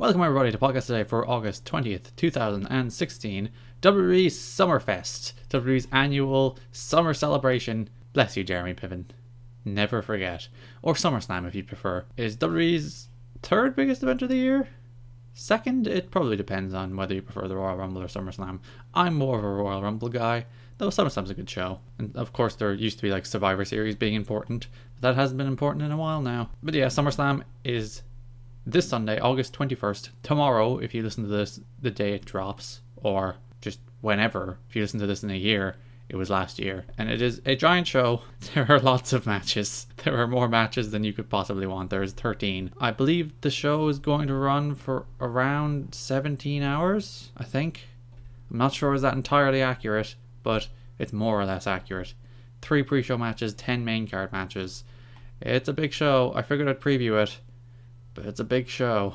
Welcome everybody to Podcast A Day for August 20th, 2016, WWE Summerfest, WWE's annual summer celebration. Bless you, Jeremy Piven. Never forget. Or SummerSlam if you prefer. Is WWE's third biggest event of the year? Second, it probably depends on whether you prefer the Royal Rumble or SummerSlam. I'm more of a Royal Rumble guy, though SummerSlam's a good show. And of course, there used to be like Survivor Series being important, but that hasn't been important in a while now. But yeah, SummerSlam is this Sunday, August 21st, tomorrow, if you listen to this the day it drops, or just whenever, if you listen to this in a year, it was last year. And it is a giant show. There are lots of matches. There are more matches than you could possibly want. There's 13. I believe the show is going to run for around 17 hours, I think. I'm not sure is that entirely accurate, but it's more or less accurate. Three pre show matches, 10 main card matches. It's a big show. I figured I'd preview it but it's a big show.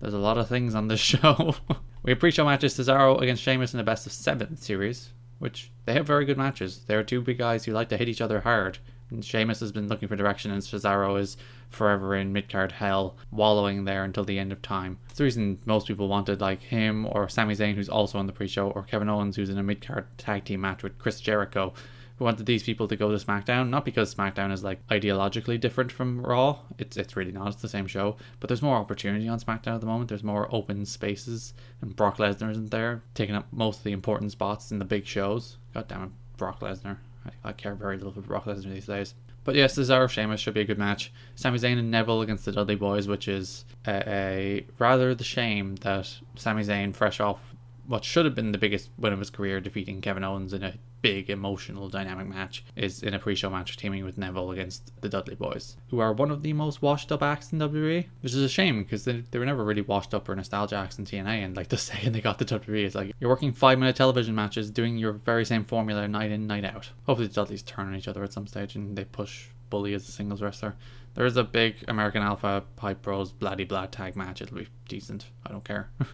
There's a lot of things on this show. we have pre-show matches Cesaro against Sheamus in the best of seven series, which they have very good matches. They are two big guys who like to hit each other hard. And Sheamus has been looking for direction, and Cesaro is forever in midcard hell, wallowing there until the end of time. It's the reason most people wanted like him or Sami Zayn, who's also on the pre-show, or Kevin Owens, who's in a midcard tag team match with Chris Jericho we wanted these people to go to SmackDown, not because SmackDown is like ideologically different from Raw. It's it's really not. It's the same show, but there's more opportunity on SmackDown at the moment. There's more open spaces, and Brock Lesnar isn't there, taking up most of the important spots in the big shows. God damn it, Brock Lesnar. I, I care very little for Brock Lesnar these days. But yes, Cesaro Sheamus should be a good match. Sami Zayn and Neville against the Dudley Boyz, which is a, a rather the shame that Sami Zayn, fresh off what should have been the biggest win of his career, defeating Kevin Owens in a big emotional dynamic match is in a pre-show match teaming with Neville against the Dudley Boyz, who are one of the most washed up acts in WWE, which is a shame because they, they were never really washed up or nostalgia acts in TNA. And like the second they got the WWE, it's like you're working five minute television matches, doing your very same formula night in night out. Hopefully the Dudleys turn on each other at some stage and they push Bully as a singles wrestler. There is a big American Alpha Hype Bros bloody blah tag match. It'll be decent. I don't care.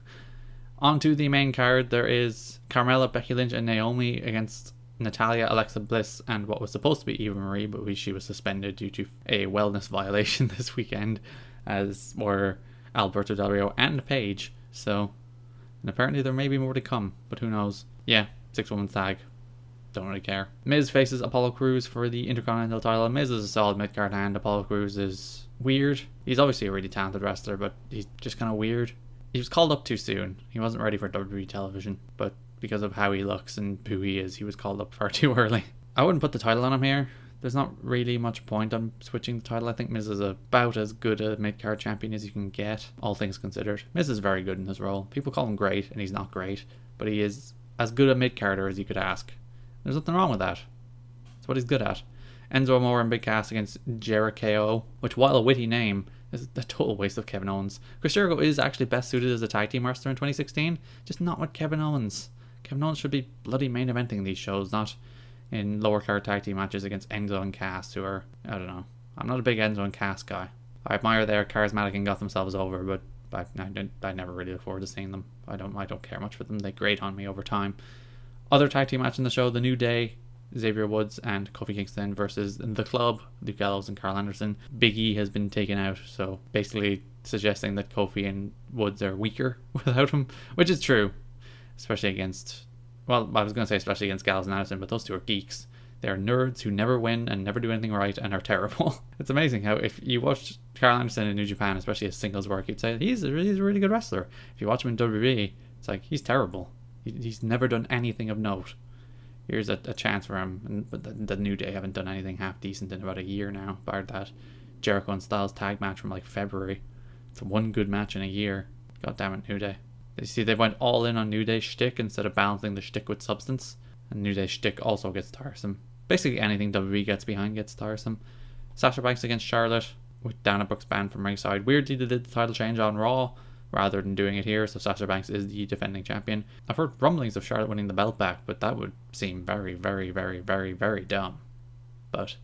Onto the main card, there is Carmella, Becky Lynch, and Naomi against Natalya, Alexa Bliss, and what was supposed to be Eva Marie, but she was suspended due to a wellness violation this weekend, as were Alberto Del Rio and Paige. So, and apparently there may be more to come, but who knows? Yeah, six woman tag. Don't really care. Miz faces Apollo Crews for the Intercontinental title. Miz is a solid mid card hand. Apollo Crews is weird. He's obviously a really talented wrestler, but he's just kind of weird. He was called up too soon. He wasn't ready for WWE television, but because of how he looks and who he is, he was called up far too early. I wouldn't put the title on him here. There's not really much point on switching the title. I think Miz is about as good a mid card champion as you can get, all things considered. Miz is very good in his role. People call him great, and he's not great, but he is as good a mid carder as you could ask. There's nothing wrong with that. It's what he's good at. Enzo Amore and Big Cass against Jeri-KO, which, while a witty name, is a total waste of Kevin Owens. Chris Jericho is actually best suited as a tag team wrestler in 2016, just not with Kevin Owens. Kevin Owens should be bloody main eventing these shows, not in lower card tag team matches against Enzo and Cass, who are I don't know. I'm not a big Enzo and Cass guy. I admire their charismatic and got themselves over, but I, I, I never really look forward to seeing them. I don't I don't care much for them. They grate on me over time. Other tag team match in the show: The New Day, Xavier Woods and Kofi Kingston versus the Club, Luke Gallows and Karl Anderson. Big E has been taken out, so basically suggesting that Kofi and Woods are weaker without him, which is true especially against. Well, I was going to say especially against Gallows and Anderson, but those two are geeks. They're nerds who never win and never do anything right and are terrible. it's amazing how if you watch Karl Anderson in New Japan, especially his singles work, you'd say he's a, he's a really good wrestler. If you watch him in WWE, it's like he's terrible. He, he's never done anything of note. Here's a, a chance for him, and but the, the, New Day haven't done anything half decent in about a year now. Bar that Jericho and Styles tag match from like February. It's one good match in a year. God damn it, New Day. You see, they went all in on New Day shtick instead of balancing the shtick with substance. And New Day shtick also gets tiresome. Basically, anything WWE gets behind gets tiresome. Sasha Banks against Charlotte with Dana Brooks banned from ringside. Weirdly, they did the title change on Raw rather than doing it here, so Sasha Banks is the defending champion. I've heard rumblings of Charlotte winning the belt back, but that would seem very, very, very, very, very dumb. But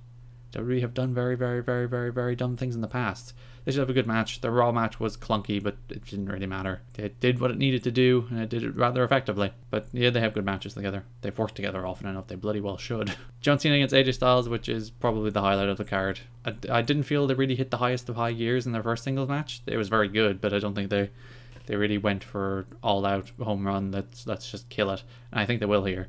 WWE have done very, very, very, very, very dumb things in the past. They should have a good match. The Raw match was clunky, but it didn't really matter. It did what it needed to do, and it did it rather effectively. But yeah, they have good matches together. They've worked together often enough. They bloody well should. John Cena against AJ Styles, which is probably the highlight of the card. I, I didn't feel they really hit the highest of high gears in their first singles match. It was very good, but I don't think they They really went for all out home run. Let's let's just kill it, and I think they will here.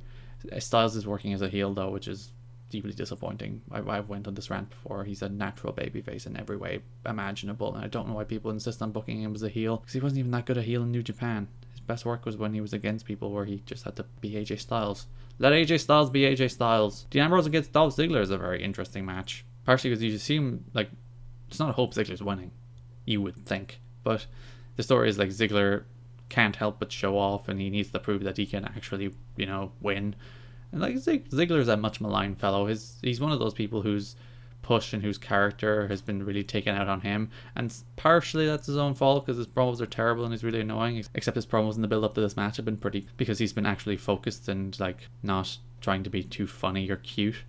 Styles is working as a heel though, which is deeply disappointing. I, I went on this rant before. He's a natural babyface in every way imaginable, and I don't know why people insist on booking him as a heel because he wasn't even that good a heel in New Japan. His best work was when he was against people where he just had to be AJ Styles. Let AJ Styles be AJ Styles. Dean Ambrose against Dolph Ziggler is a very interesting match. Partially because you seem like it's not a hope Ziggler's winning, you would think, but the story is like Ziggler can't help but show off, and he needs to prove that he can actually, you know, win. And like Ziggler's a much maligned fellow. His he's one of those people whose push and whose character has been really taken out on him. And partially that's his own fault because his promos are terrible and he's really annoying. Except his promos in the build up to this match have been pretty because he's been actually focused and like not trying to be too funny or cute,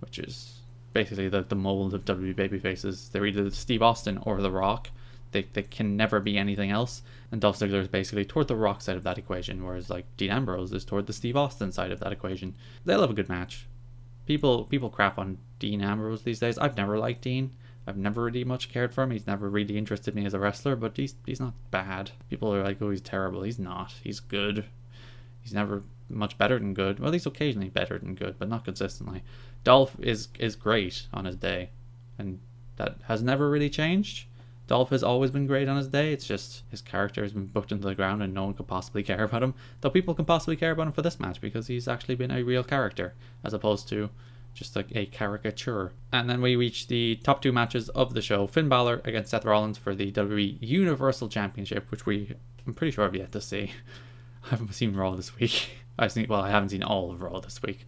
which is basically the, the mold of WWE babyfaces. They're either Steve Austin or The Rock. They, they can never be anything else. And Dolph Ziggler is basically toward the Rock side of that equation, whereas like Dean Ambrose is toward the Steve Austin side of that equation. They'll have a good match. People people crap on Dean Ambrose these days. I've never liked Dean. I've never really much cared for him. He's never really interested me as a wrestler, but he's he's not bad. People are like, oh, he's terrible. He's not. He's good. He's never much better than good. Well, he's occasionally better than good, but not consistently. Dolph is is great on his day, and that has never really changed. Dolph has always been great on his day. It's just his character has been booked into the ground and no one could possibly care about him. Though people can possibly care about him for this match because he's actually been a real character as opposed to just like a caricature. And then we reach the top two matches of the show Finn Balor against Seth Rollins for the WWE Universal Championship, which we, I'm pretty sure, I've yet to see. I haven't seen Raw this week. I've seen, well, I haven't seen all of Raw this week.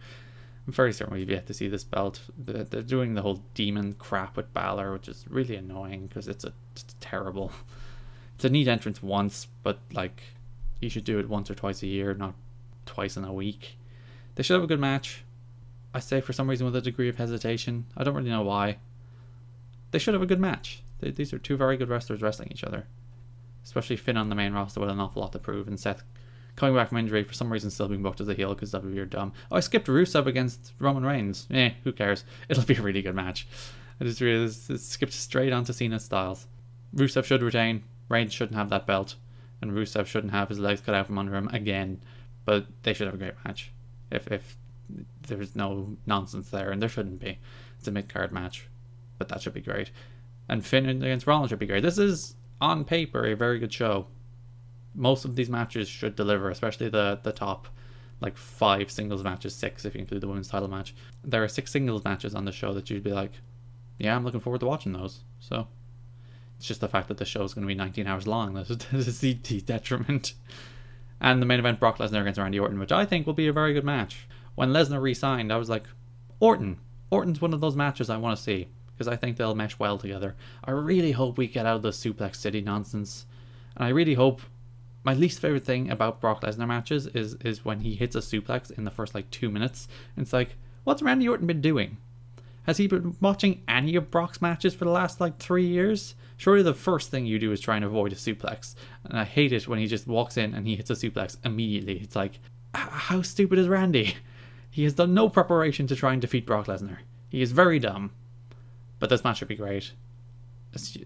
I'm very certain we've yet to see this belt. They're doing the whole demon crap with Balor, which is really annoying because it's a it's terrible. It's a neat entrance once, but like you should do it once or twice a year, not twice in a week. They should have a good match. I say for some reason with a degree of hesitation. I don't really know why. They should have a good match. They, these are two very good wrestlers wrestling each other. Especially Finn on the main roster with an awful lot to prove, and Seth coming back from injury for some reason still being booked as a heel because WWE are dumb. Oh, I skipped Rusev against Roman Reigns. Eh, who cares? It'll be a really good match. I just skipped straight onto Cena Styles. Rusev should retain. Reigns shouldn't have that belt, and Rusev shouldn't have his legs cut out from under him again. But they should have a great match. If if there's no nonsense there, and there shouldn't be. It's a mid card match, but that should be great. And Finn against Rollins should be great. This is on paper a very good show most of these matches should deliver, especially the the top like five singles matches, six if you include the women's title match. There are six singles matches on the show that you'd be like, yeah, I'm looking forward to watching those. So it's just the fact that the show is going to be 19 hours long that is the, detriment. And the main event, Brock Lesnar against Randy Orton, which I think will be a very good match. When Lesnar re-signed, I was like, Orton. Orton's one of those matches I want to see because I think they'll mesh well together. I really hope we get out of the Suplex City nonsense, and I really hope my least favorite thing about Brock Lesnar matches is is when he hits a suplex in the first like two minutes. It's like, what's Randy Orton been doing? Has he been watching any of Brock's matches for the last like three years? Surely the first thing you do is try and avoid a suplex. And I hate it when he just walks in and he hits a suplex immediately. It's like, how stupid is Randy? He has done no preparation to try and defeat Brock Lesnar. He is very dumb. But this match should be great.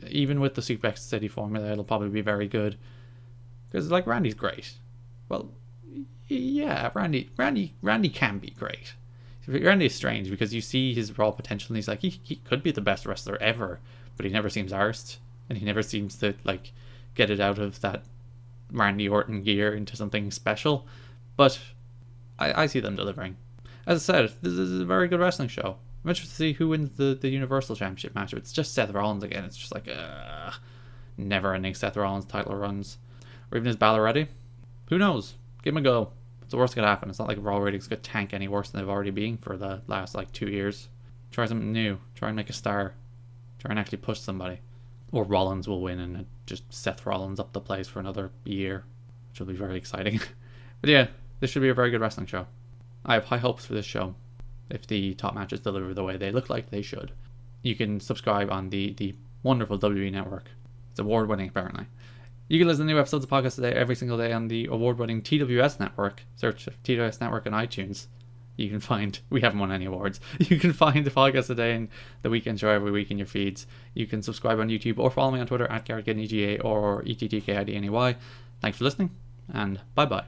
Even with the Suplex City formula, it'll probably be very good. Because like Randy's great. Well, yeah, Randy, Randy, Randy can be great. Randy is strange because you see his raw potential, and he's like he, he could be the best wrestler ever, but he never seems arsed, and he never seems to like get it out of that Randy Orton gear into something special. But I, I see them delivering. As I said, this is a very good wrestling show. I'm interested to see who wins the, the Universal Championship match. It's just Seth Rollins again, it's just like, uh, never ending Seth Rollins title runs or even his ready. Who knows? Give him a go. It's the worst that could happen. It's not like Raw ratings could tank any worse than they've already been for the last like two years. Try something new. Try and make a star. Try and actually push somebody. Or Rollins will win and just Seth Rollins up the place for another year, which will be very exciting. but yeah, this should be a very good wrestling show. I have high hopes for this show if the top matches deliver the way they look like they should. You can subscribe on the, the wonderful WWE network. It's award winning, apparently. You can listen to new episodes of Podcast A Day every single day on the award-winning TWS network. Search TWS network on iTunes. You can find we haven't won any awards. You can find the Podcast A Day and the weekend show every week in your feeds. You can subscribe on YouTube or follow me on Twitter at GarrettKidneyGA or ETTKIDNEY. Thanks for listening, and bye bye.